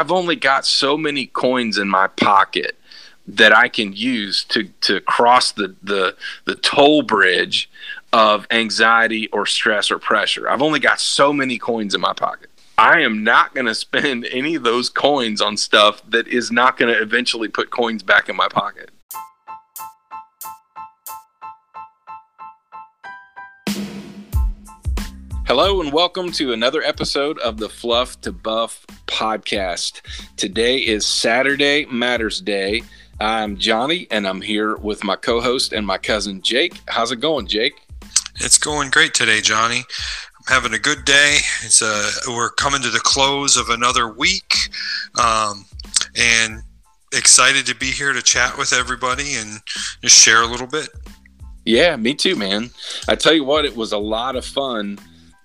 I've only got so many coins in my pocket that I can use to to cross the the the toll bridge of anxiety or stress or pressure. I've only got so many coins in my pocket. I am not going to spend any of those coins on stuff that is not going to eventually put coins back in my pocket. Hello and welcome to another episode of the Fluff to Buff podcast. Today is Saturday Matters Day. I'm Johnny and I'm here with my co host and my cousin Jake. How's it going, Jake? It's going great today, Johnny. I'm having a good day. It's uh, we're coming to the close of another week, um, and excited to be here to chat with everybody and just share a little bit. Yeah, me too, man. I tell you what, it was a lot of fun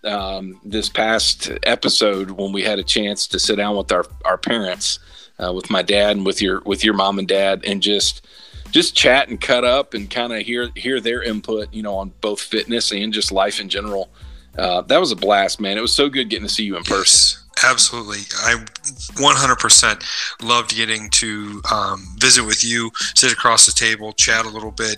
um, this past episode when we had a chance to sit down with our, our parents, uh, with my dad and with your with your mom and dad, and just just chat and cut up and kind of hear hear their input, you know, on both fitness and just life in general. Uh, that was a blast, man. It was so good getting to see you in person. Yes, absolutely. I 100% loved getting to um, visit with you, sit across the table, chat a little bit,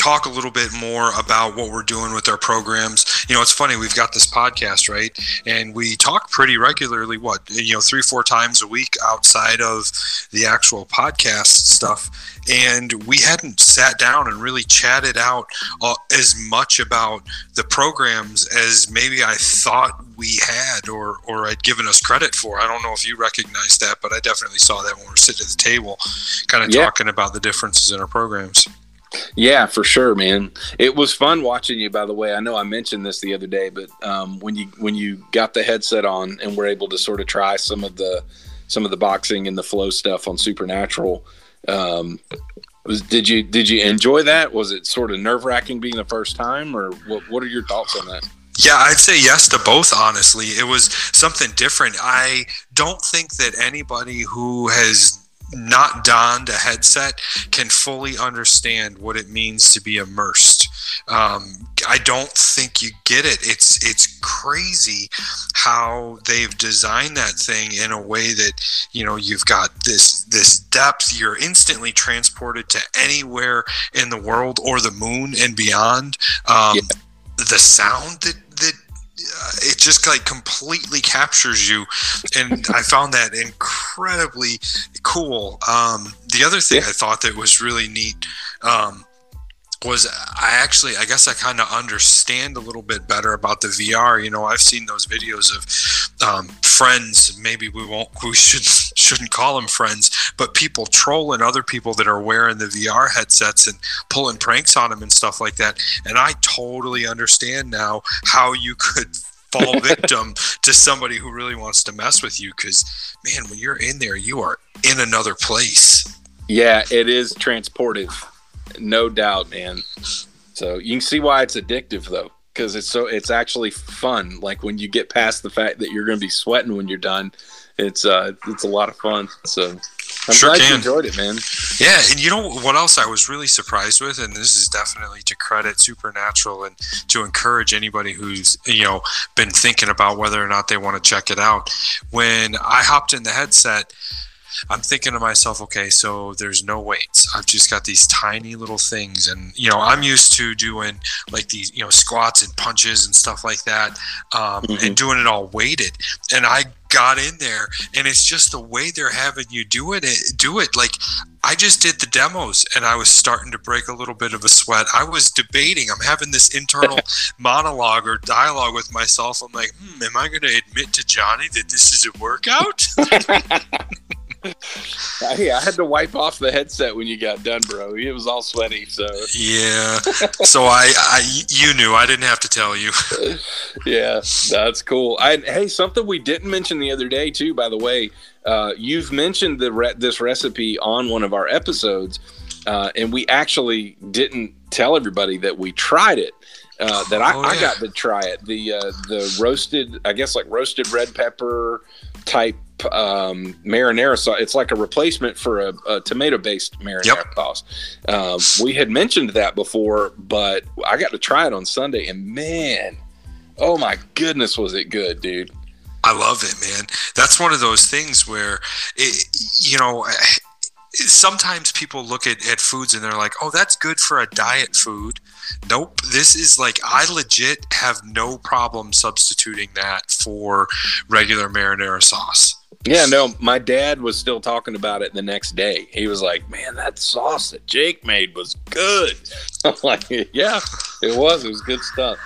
talk a little bit more about what we're doing with our programs. You know, it's funny, we've got this podcast, right? And we talk pretty regularly, what, you know, three, four times a week outside of the actual podcast stuff. And we hadn't sat down and really chatted out uh, as much about the programs as maybe I thought we had or, or I'd given us credit for. I don't know if you recognize that, but I definitely saw that when we are sitting at the table, kind of yeah. talking about the differences in our programs. Yeah, for sure, man. It was fun watching you. By the way, I know I mentioned this the other day, but um, when you when you got the headset on and were able to sort of try some of the some of the boxing and the flow stuff on Supernatural, um, was did you did you enjoy that? Was it sort of nerve wracking being the first time, or what? What are your thoughts on that? Yeah, I'd say yes to both, honestly. It was something different. I don't think that anybody who has not donned a headset can fully understand what it means to be immersed. Um, I don't think you get it. It's it's crazy how they've designed that thing in a way that you know you've got this this depth. You're instantly transported to anywhere in the world or the moon and beyond. Um, yeah. The sound that that uh, it just like completely captures you and i found that incredibly cool um, the other thing yeah. i thought that was really neat um, was I actually I guess I kind of understand a little bit better about the VR. You know, I've seen those videos of um, friends. Maybe we won't we should shouldn't call them friends, but people trolling other people that are wearing the VR headsets and pulling pranks on them and stuff like that. And I totally understand now how you could fall victim to somebody who really wants to mess with you because man when you're in there you are in another place. Yeah it is transportive. No doubt man. So you can see why it's addictive though because it's so it's actually fun. Like when you get past the fact that you're going to be sweating when you're done it's uh it's a lot of fun so I'm sure glad can. you enjoyed it, man. Yeah, and you know what else I was really surprised with, and this is definitely to credit Supernatural and to encourage anybody who's you know been thinking about whether or not they want to check it out. When I hopped in the headset, I'm thinking to myself, okay, so there's no weights. I've just got these tiny little things, and you know, I'm used to doing like these, you know, squats and punches and stuff like that, um, mm-hmm. and doing it all weighted. And I got in there, and it's just the way they're having you do it. Do it like I just did the demos, and I was starting to break a little bit of a sweat. I was debating. I'm having this internal monologue or dialogue with myself. I'm like, hmm, am I going to admit to Johnny that this is a workout? I, I had to wipe off the headset when you got done, bro. It was all sweaty. So yeah. So I, I, you knew. I didn't have to tell you. yeah, that's cool. I, hey, something we didn't mention the other day too. By the way, uh, you've mentioned the re- this recipe on one of our episodes, uh, and we actually didn't tell everybody that we tried it. Uh, that I, oh, yeah. I, got to try it. The uh, the roasted, I guess, like roasted red pepper type um, marinara sauce. It's like a replacement for a, a tomato-based marinara yep. sauce. Um, we had mentioned that before, but I got to try it on Sunday, and man, oh my goodness, was it good, dude! I love it, man. That's one of those things where, it, you know, sometimes people look at, at foods and they're like, oh, that's good for a diet food. Nope. This is like, I legit have no problem substituting that for regular marinara sauce. Yeah, no, my dad was still talking about it the next day. He was like, man, that sauce that Jake made was good. I'm like, yeah, it was. It was good stuff.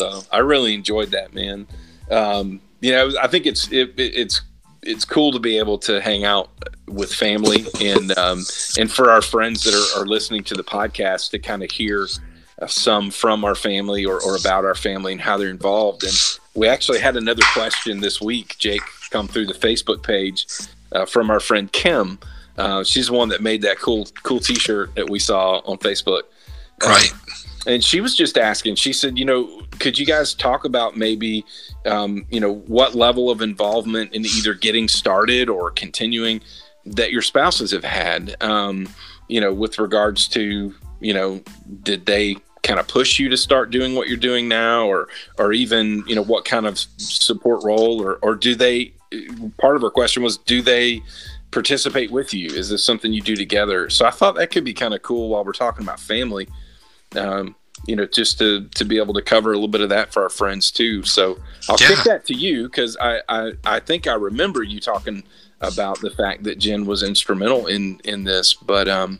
So I really enjoyed that, man. Um, you know, I think it's it, it's it's cool to be able to hang out with family and um, and for our friends that are, are listening to the podcast to kind of hear uh, some from our family or, or about our family and how they're involved. And we actually had another question this week, Jake, come through the Facebook page uh, from our friend Kim. Uh, she's the one that made that cool cool T-shirt that we saw on Facebook. Uh, right. And she was just asking. She said, you know, could you guys talk about maybe um, you know, what level of involvement in either getting started or continuing that your spouses have had, um, you know, with regards to, you know, did they kind of push you to start doing what you're doing now or, or even, you know, what kind of support role or, or do they, part of her question was, do they participate with you? Is this something you do together? So I thought that could be kind of cool while we're talking about family. Um, you know, just to to be able to cover a little bit of that for our friends too. So I'll yeah. kick that to you because I, I I think I remember you talking about the fact that Jen was instrumental in in this, but um,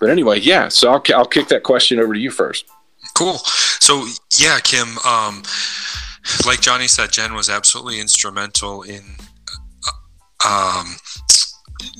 but anyway, yeah. So I'll I'll kick that question over to you first. Cool. So yeah, Kim. Um, like Johnny said, Jen was absolutely instrumental in uh, um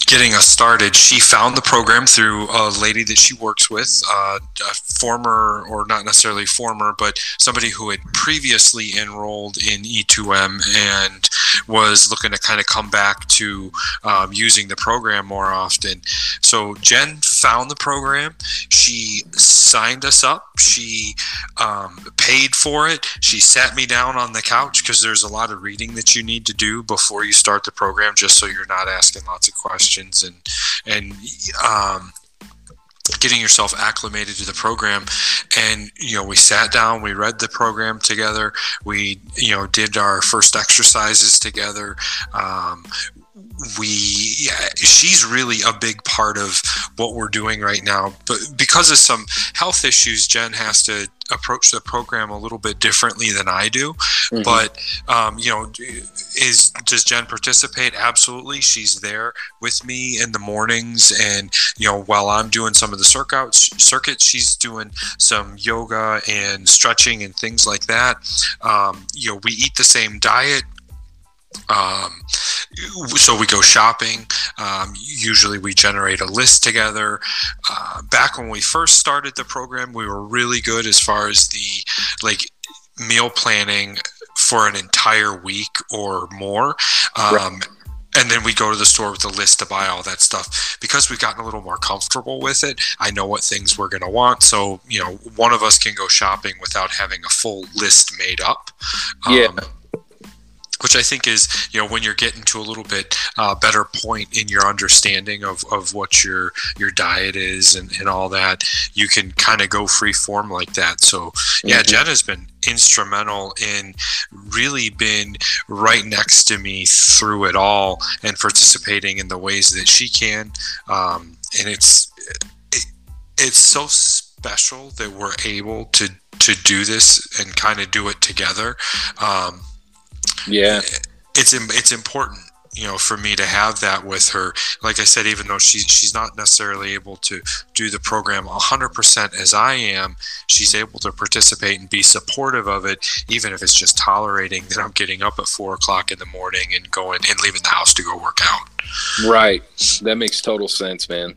getting us started, she found the program through a lady that she works with, uh, a former, or not necessarily former, but somebody who had previously enrolled in E2M and was looking to kind of come back to um, using the program more often. So Jen found the program. She signed us up. She um, paid for it. She sat me down on the couch because there's a lot of reading that you need to do before you start the program, just so you're not asking lots of questions and and um, getting yourself acclimated to the program. And you know we sat down we read the program together. We you know did our first exercises together. Um, we yeah, she's really a big part of what we're doing right now but because of some health issues jen has to approach the program a little bit differently than i do mm-hmm. but um, you know is does jen participate? Absolutely. She's there with me in the mornings and you know while i'm doing some of the circuits circuits she's doing some yoga and stretching and things like that. Um, you know we eat the same diet um, so we go shopping. Um, usually we generate a list together. Uh, back when we first started the program, we were really good as far as the like meal planning for an entire week or more. Um, right. And then we go to the store with a list to buy all that stuff. Because we've gotten a little more comfortable with it, I know what things we're going to want. So, you know, one of us can go shopping without having a full list made up. Yeah um, which I think is, you know, when you're getting to a little bit uh, better point in your understanding of, of what your your diet is and, and all that, you can kind of go free form like that. So, yeah, mm-hmm. Jen has been instrumental in really been right next to me through it all and participating in the ways that she can. Um, and it's it, it's so special that we're able to to do this and kind of do it together. Um, yeah, it's it's important you know for me to have that with her. Like i said even though she's she's not necessarily able to do the program 100% as i am she's able to participate and be supportive of it even if it's just tolerating that i'm getting up at four o'clock in the morning and going and leaving the house to go work out. Right. That makes total sense man.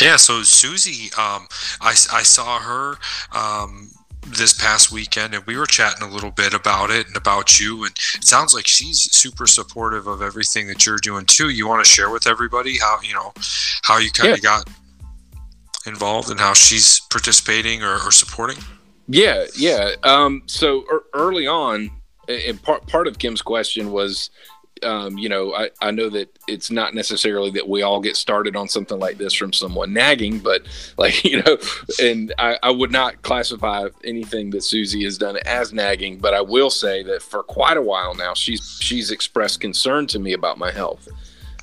Yeah so susie um, I, I saw her um, this past weekend and we were chatting a little bit about it and about you and it sounds like she's super supportive of everything that you're doing too. You want to share with everybody how you know how you kind of yeah. got involved and how she's participating or, or supporting? Yeah yeah. Um, so er, early on and part, part of kim's question was um, you know, I, I know that it's not necessarily that we all get started on something like this from someone nagging, but like, you know, and I, I would not classify anything that Susie has done as nagging, but I will say that for quite a while now, she's, she's expressed concern to me about my health.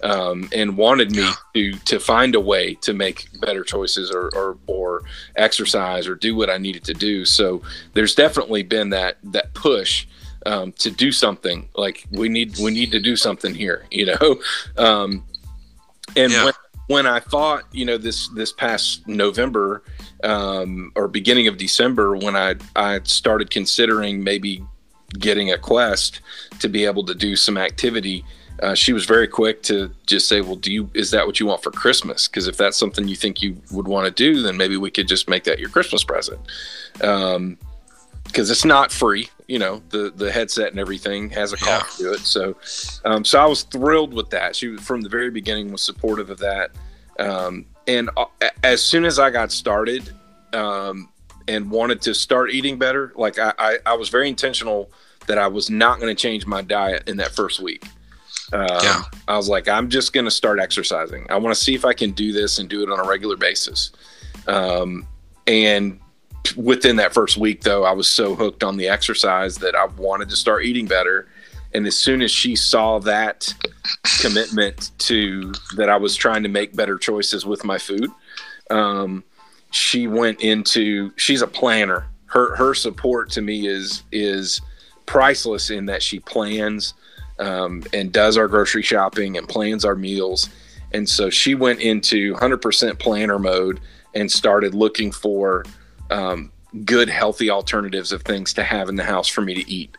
Um, and wanted me to to find a way to make better choices or, or or exercise or do what I needed to do. So there's definitely been that that push um, to do something. Like we need we need to do something here, you know. Um, and yeah. when, when I thought, you know, this this past November um, or beginning of December, when I I started considering maybe getting a Quest to be able to do some activity. Uh, she was very quick to just say, "Well, do you is that what you want for Christmas? Because if that's something you think you would want to do, then maybe we could just make that your Christmas present." Um, because it's not free. You know, the the headset and everything has a cost yeah. to it. So, um, so I was thrilled with that. She from the very beginning was supportive of that. Um, and uh, as soon as I got started um, and wanted to start eating better, like I, I, I was very intentional that I was not going to change my diet in that first week. Um, yeah. I was like, I'm just going to start exercising. I want to see if I can do this and do it on a regular basis. Um, and within that first week though i was so hooked on the exercise that i wanted to start eating better. And as soon as she saw that commitment to that i was trying to make better choices with my food um, she went into she's a planner. Her her support to me is is priceless in that she plans um, and does our grocery shopping and plans our meals. And so she went into 100% planner mode and started looking for um, good, healthy alternatives of things to have in the house for me to eat.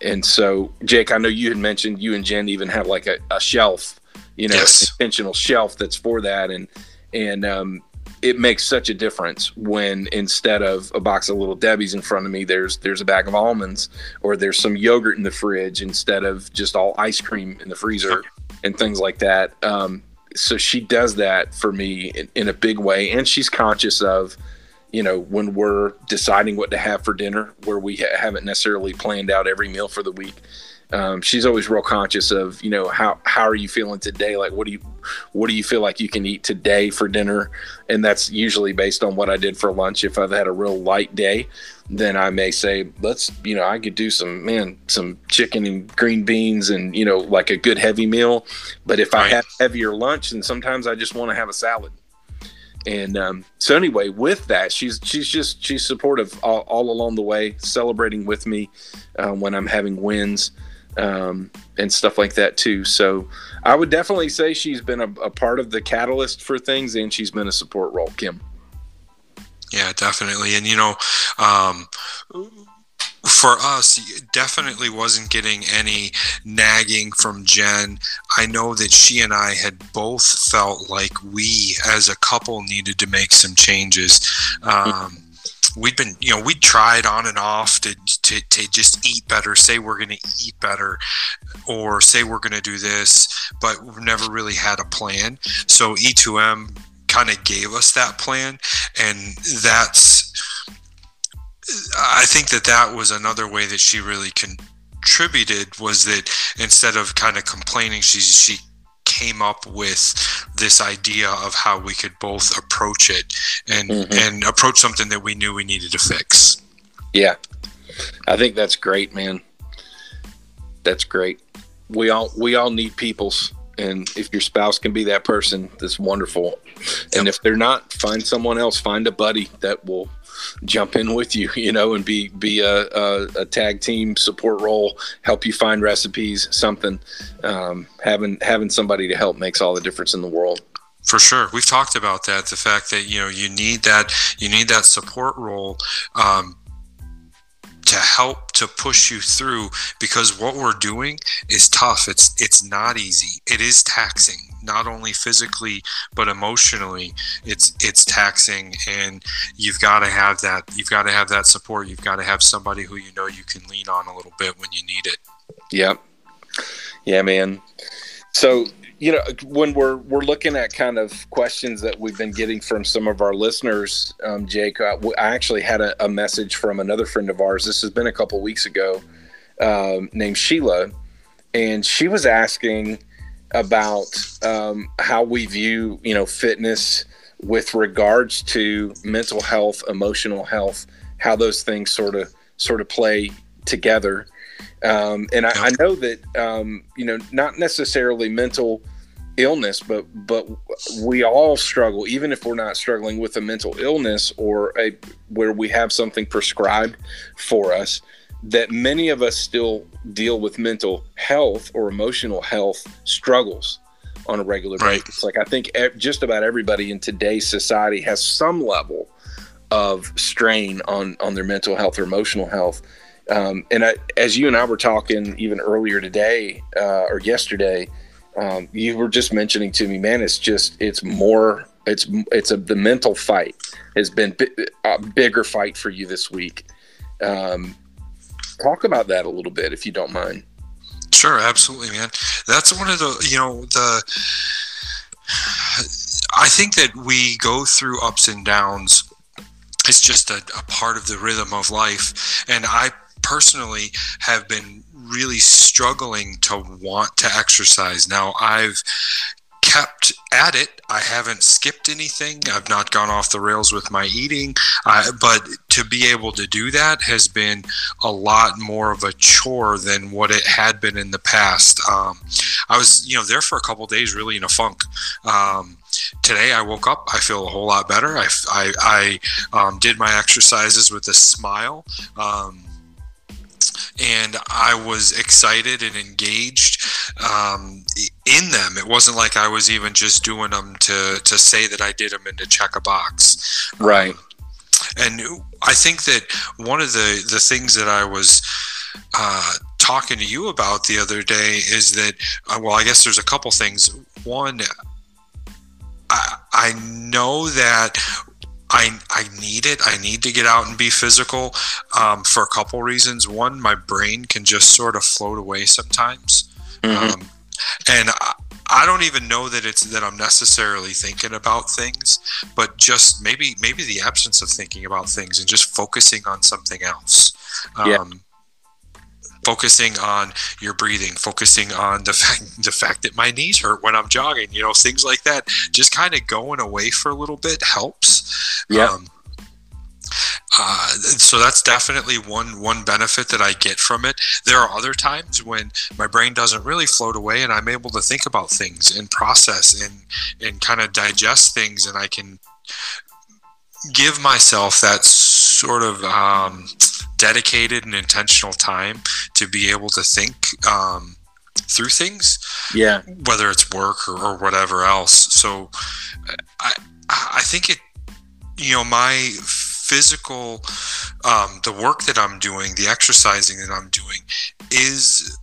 And so, Jake, I know you had mentioned you and Jen even have like a, a shelf, you know, yes. intentional shelf that's for that, and and um, it makes such a difference when instead of a box of little Debbie's in front of me, there's there's a bag of almonds or there's some yogurt in the fridge instead of just all ice cream in the freezer and things like that. Um, so she does that for me in, in a big way, and she's conscious of you know, when we're deciding what to have for dinner, where we ha- haven't necessarily planned out every meal for the week. Um, she's always real conscious of, you know, how how are you feeling today? Like, what do you what do you feel like you can eat today for dinner? And that's usually based on what I did for lunch. If I've had a real light day, then I may say, let's, you know, I could do some man, some chicken and green beans, and you know, like a good heavy meal. But if right. I have heavier lunch, then sometimes I just want to have a salad and um, so anyway with that she's she's just she's supportive all, all along the way celebrating with me uh, when i'm having wins um, and stuff like that too. So i would definitely say she's been a, a part of the catalyst for things and she's been a support role kim. Yeah definitely. And you know um, for us, definitely wasn't getting any nagging from Jen. I know that she and I had both felt like we, as a couple, needed to make some changes. Um, we'd been, you know, we'd tried on and off to, to, to just eat better, say we're going to eat better, or say we're going to do this, but we've never really had a plan. So E2M kind of gave us that plan, and that's I think that that was another way that she really contributed was that instead of kind of complaining, she she came up with this idea of how we could both approach it and mm-hmm. and approach something that we knew we needed to fix. Yeah, I think that's great, man. That's great. We all we all need peoples, and if your spouse can be that person, that's wonderful. And if they're not, find someone else. Find a buddy that will jump in with you, you know, and be be a, a, a tag team support role, help you find recipes, something. Um, having having somebody to help makes all the difference in the world. For sure, we've talked about that. The fact that you know you need that you need that support role. Um, to help to push you through because what we're doing is tough. It's it's not easy. It is taxing not only physically but emotionally. It's it's taxing and you've got to have that you've got to have that support. You've got to have somebody who you know you can lean on a little bit when you need it. Yep. Yeah man. So you know when we're we're looking at kind of questions that we've been getting from some of our listeners um, jake I, I actually had a, a, message from another friend of ours this has been a couple weeks ago um, named sheila and she was asking about um, how we view you know fitness with regards to mental health, emotional health, how those things sort of sort of play together. Um, and I, I, know that um, you know not necessarily mental illness, but but we all struggle, even if we're not struggling with a mental illness or a where we have something prescribed for us. That many of us still deal with mental health or emotional health struggles on a regular right. basis. Like I think just about everybody in today's society has some level of strain on on their mental health or emotional health. Um, and I, as you and I were talking even earlier today uh, or yesterday, um, you were just mentioning to me, man, it's just it's more it's it's a the mental fight has been a bigger fight for you this week. Um, talk about that a little bit if you don't mind. Sure, absolutely, man. That's one of the you know the. I think that we go through ups and downs. It's just a, a part of the rhythm of life, and I personally have been really struggling to want to exercise. Now, I've kept at it. I haven't skipped anything. I've not gone off the rails with my eating. Uh, but to be able to do that has been a lot more of a chore than what it had been in the past. Um, I was, you know, there for a couple days, really in a funk. Um, today I woke up, I feel a whole lot better. I, I, I um, did my exercises with a smile. Um, and I was excited and engaged um, in them. It wasn't like I was even just doing them to to say that I did them and to check a box. Right. Um, and I think that one of the the things that I was uh, talking to you about the other day is that uh, well, I guess there's a couple things. One, I, I know that I, I need it. I need to get out and be physical um, for a couple reasons. One, my brain can just sort of float away sometimes. Mm-hmm. Um, and I, I don't even know that it's that I'm necessarily thinking about things, but just maybe maybe the absence of thinking about things and just focusing on something else. Um, yeah focusing on your breathing, focusing on the fact the fact that my knees hurt when I'm jogging, you know, things like that. Just kind of going away for a little bit helps. Yeah. Um, uh, so that's definitely one one benefit that I get from it. There are other times when my brain doesn't really float away, and I'm able to think about things and process and and kind of digest things, and I can give myself that sort of um, dedicated and intentional time to be able to think um, through things. Yeah. Whether it's work or, or whatever else. So I, I think it, you know, my physical, um, the work that I'm doing, the exercising that I'm doing is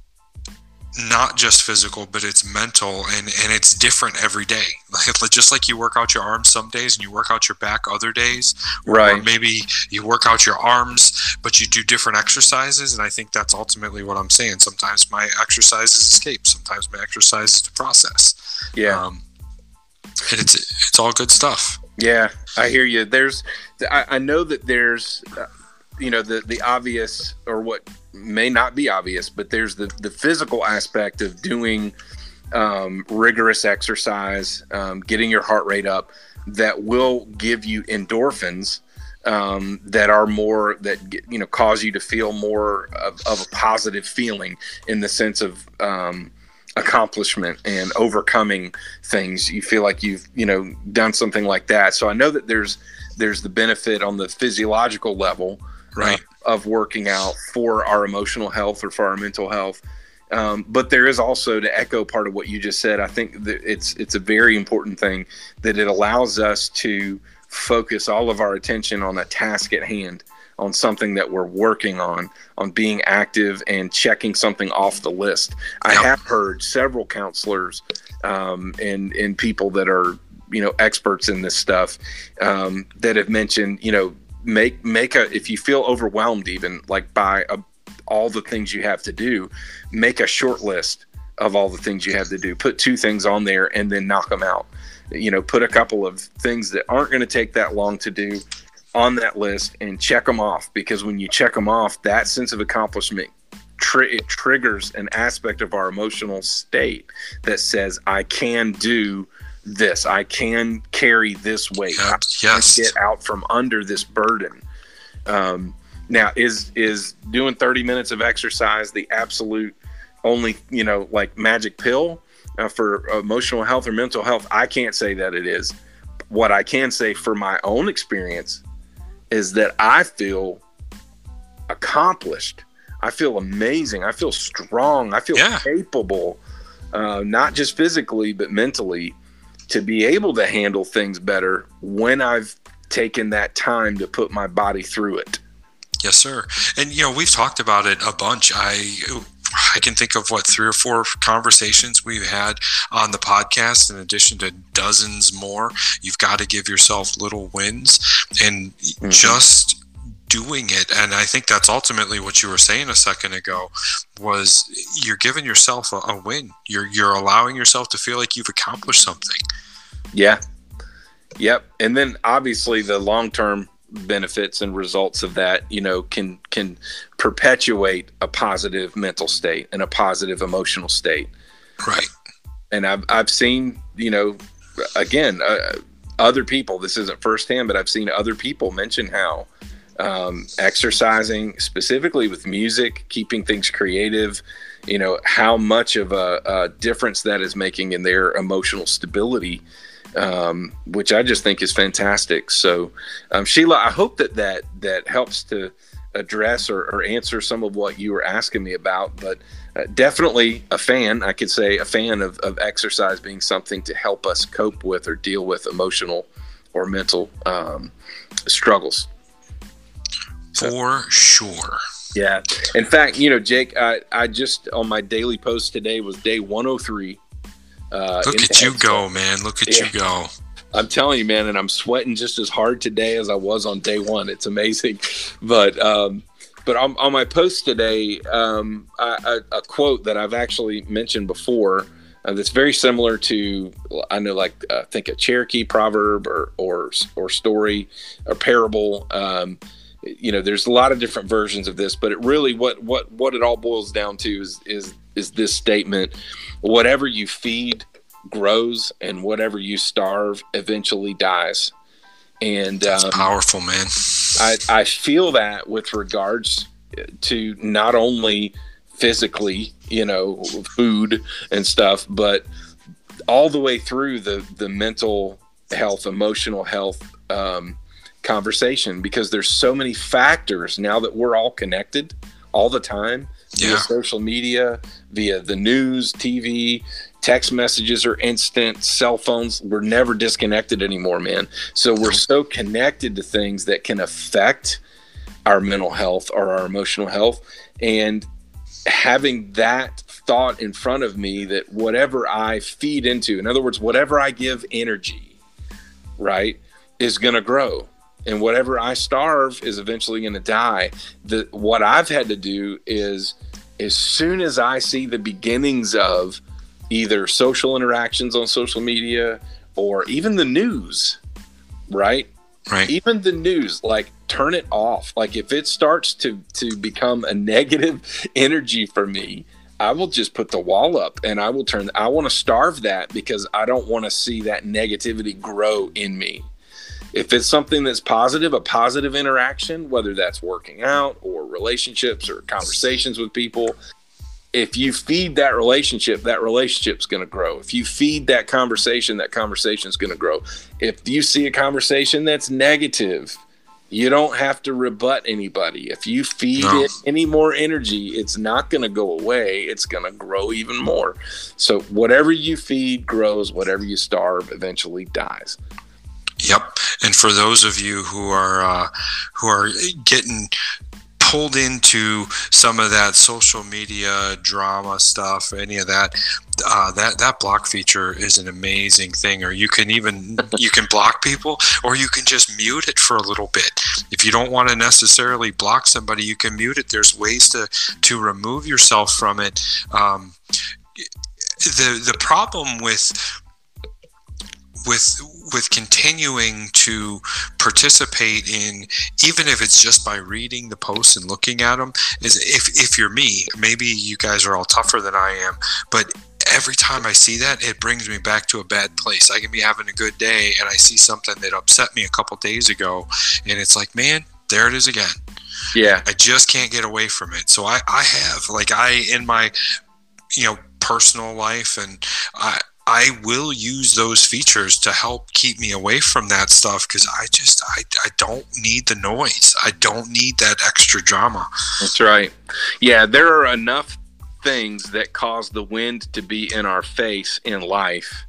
not just physical, but it's mental and, and it's different every day. Like, just like you work out your arms some days and you work out your back other days. Right. maybe you work out your arms, but you do different exercises. And I think that's ultimately what I'm saying. Sometimes my exercises escape. Sometimes my exercises to process. Yeah. Um, and it's, it's all good stuff. Yeah, I hear you. There's, I, I know that there's, uh, you know, the, the obvious or what may not be obvious, but there's the the physical aspect of doing um, rigorous exercise, um, getting your heart rate up, that will give you endorphins um, that are more that you know cause you to feel more of, of a positive feeling in the sense of um, accomplishment and overcoming things. You feel like you've you know done something like that. So I know that there's there's the benefit on the physiological level right. uh, of working out for our emotional health or for our mental health. Um, but there is also to echo part of what you just said. I think that it's it's a very important thing that it allows us to focus all of our attention on a task at hand on something that we're working on on being active and checking something off the list. I have heard several counselors um, and and people that are you know experts in this stuff um, that have mentioned you know make make a if you feel overwhelmed even like by a, all the things you have to do make a short list of all the things you have to do. Put two things on there and then knock them out. You know put a couple of things that aren't going to take that long to do on that list and check them off because when you check them off that sense of accomplishment it triggers an aspect of our emotional state that says I can do this. I can carry this weight. Yep. Yes. get out from under this burden. Um, now, is is doing 30 minutes of exercise the absolute only you know like magic pill uh, for emotional health or mental health? I can't say that it is. What I can say for my own experience is that I feel accomplished. I feel amazing. I feel strong. I feel yeah. capable, uh, not just physically but mentally to be able to handle things better when I've taken that time to put my body through it. Yes, sir. And you know, we've talked about it a bunch. I I can think of what three or four conversations we've had on the podcast, in addition to dozens more. You've got to give yourself little wins and mm-hmm. just doing it. And i think that's ultimately what you were saying a second ago was you're giving yourself a, a win. You're you're allowing yourself to feel like you've accomplished something. Yeah. Yep. And then obviously the long term benefits and results of that you know can can perpetuate a positive mental state and a positive emotional state. Right. And i've i've seen you know again uh, other people this isn't firsthand but i've seen other people mention how um, exercising specifically with music, keeping things creative, you know, how much of a, a difference that is making in their emotional stability, um, which I just think is fantastic. So, um, Sheila, I hope that that, that helps to address or, or, answer some of what you were asking me about, but uh, definitely a fan, I could say a fan of, of exercise being something to help us cope with or deal with emotional or mental um, for sure. Yeah. In fact, you know, Jake, I, I just on my daily post today was day 103. Uh, Look at you go, man. Look at yeah. you go. I'm telling you, man, and I'm sweating just as hard today as I was on day one. It's amazing. But, um, but on, on my post today, um, I, I, a quote that I've actually mentioned before uh, that's very similar to I know, like uh, think a Cherokee proverb or or or story or parable. Um, you know there's a lot of different versions of this but it really what what what it all boils down to is is is this statement whatever you feed grows and whatever you starve eventually dies. And That's um, powerful man. I i feel that with regards to not only physically you know food and stuff but all the way through the the mental health emotional health um, conversation because there's so many factors now that we're all connected all the time yeah. via social media, via the news, TV, text messages are instant, cell phones. We're never disconnected anymore, man. So we're so connected to things that can affect our mental health or our emotional health. And having that thought in front of me that whatever I feed into, in other words, whatever I give energy, right, is going to grow and whatever I starve is eventually going to die. The what I've had to do is as soon as I see the beginnings of either social interactions on social media or even the news, right? Right. Even the news, like turn it off. Like if it starts to to become a negative energy for me, I will just put the wall up and I will turn I want to starve that because I don't want to see that negativity grow in me. If it's something that's positive, a positive interaction, whether that's working out or relationships or conversations with people, if you feed that relationship, that relationship's going to grow. If you feed that conversation, that conversation's going to grow. If you see a conversation that's negative, you don't have to rebut anybody. If you feed no. it any more energy, it's not going to go away. It's going to grow even more. So, whatever you feed grows, whatever you starve eventually dies. Yep. And for those of you who are uh, who are getting pulled into some of that social media drama stuff, any of that, uh, that that block feature is an amazing thing. Or you can even you can block people, or you can just mute it for a little bit. If you don't want to necessarily block somebody, you can mute it. There's ways to to remove yourself from it. Um, the the problem with with with continuing to participate in even if it's just by reading the posts and looking at them is if if you're me maybe you guys are all tougher than I am but every time I see that it brings me back to a bad place. I can be having a good day and I see something that upset me a couple days ago and it's like man there it is again. Yeah. I just can't get away from it. So I I have like I in my you know personal life and I I will use those features to help keep me away from that stuff because I just I, I don't need the noise. I don't need that extra drama. That's right. Yeah, there are enough things that cause the wind to be in our face in life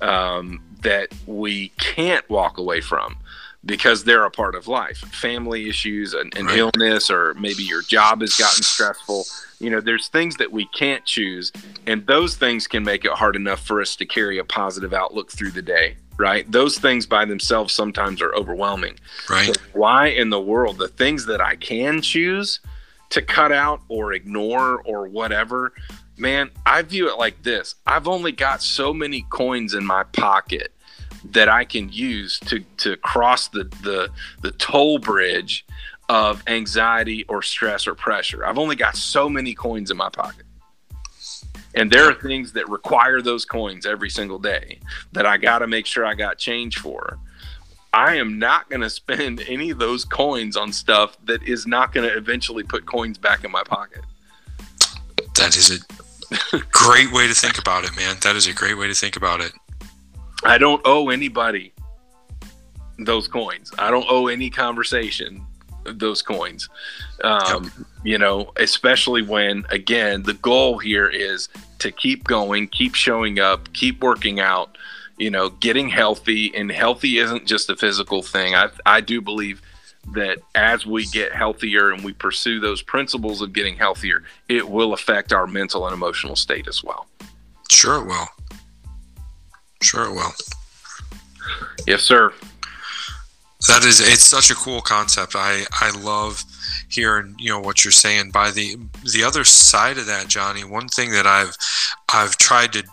um, that we can't walk away from because they're a part of life. Family issues, and an right. illness, or maybe your job has gotten stressful. You know there's things that we can't choose and those things can make it hard enough for us to carry a positive outlook through the day right? Those things by themselves sometimes are overwhelming. Right. So why in the world the things that i can choose to cut out or ignore or whatever man i view it like this. I've only got so many coins in my pocket that i can use to to cross the the the toll bridge of anxiety or stress or pressure. I've only got so many coins in my pocket. And there are things that require those coins every single day that I got to make sure I got change for. I am not going to spend any of those coins on stuff that is not going to eventually put coins back in my pocket. That is a great way to think about it, man. That is a great way to think about it. I don't owe anybody those coins. I don't owe any conversation those coins. Um. You know, especially when, again, the goal here is to keep going, keep showing up, keep working out, you know, getting healthy. And healthy isn't just a physical thing. I, I do believe that as we get healthier and we pursue those principles of getting healthier, it will affect our mental and emotional state as well. Sure, it will. Sure, it will. Yes, sir. That is, it's such a cool concept. I I love hearing you know what you're saying. By the the other side of that, Johnny, one thing that I've I've tried to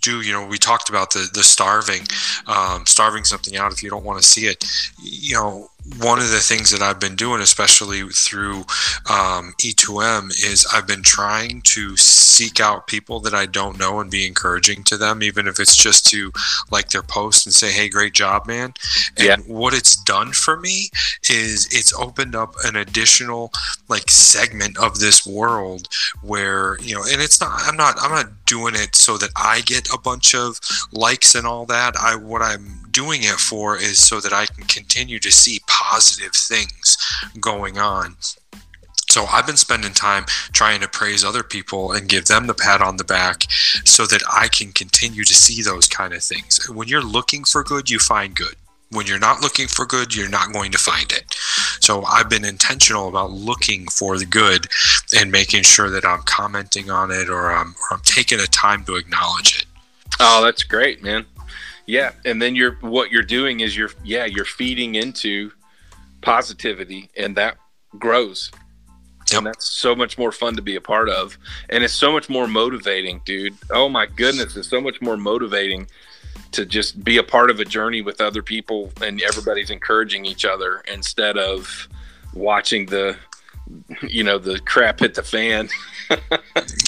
do you know we talked about the the starving um, starving something out if you don't want to see it you know one of the things that I've been doing, especially through um, E2M, is I've been trying to seek out people that I don't know and be encouraging to them, even if it's just to like their post and say, "Hey, great job, man!" And yeah. what it's done for me is it's opened up an additional like segment of this world where you know, and it's not. I'm not. I'm not doing it so that I get a bunch of likes and all that. I what I'm doing it for is so that I can continue to see positive things going on. So I've been spending time trying to praise other people and give them the pat on the back so that I can continue to see those kind of things. When you're looking for good, you find good. When you're not looking for good, you're not going to find it. So I've been intentional about looking for the good and making sure that I'm commenting on it or I'm, or I'm taking a time to acknowledge it. Oh, that's great, man. Yeah, and then you're what you're doing is you're yeah you're feeding into positivity, and that grows. Yep. And that's so much more fun to be a part of, and it's so much more motivating, dude. Oh my goodness, it's so much more motivating to just be a part of a journey with other people, and everybody's encouraging each other instead of watching the you know the crap hit the fan.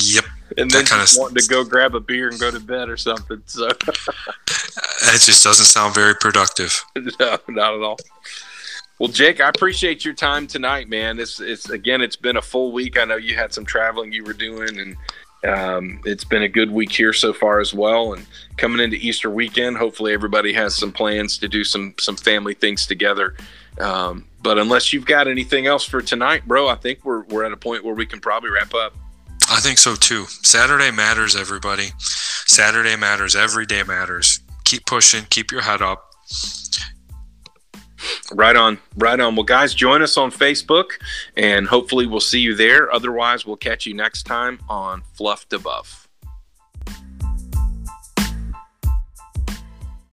yep and then kind of wanting to go grab a beer and go to bed or something. So it just doesn't sound very productive. no, not at all. Well, Jake, I appreciate your time tonight, man. It's it's again, it's been a full week. I know you had some traveling you were doing, and um, it's been a good week here so far as well. And coming into Easter weekend, hopefully everybody has some plans to do some some family things together. Um, but unless you've got anything else for tonight, bro, I think we're we're at a point where we can probably wrap up. I think so too. Saturday matters, everybody. Saturday matters. Every day matters. Keep pushing. Keep your head up. Right on. Right on. Well, guys, join us on Facebook and hopefully we'll see you there. Otherwise, we'll catch you next time on Fluff to Buff.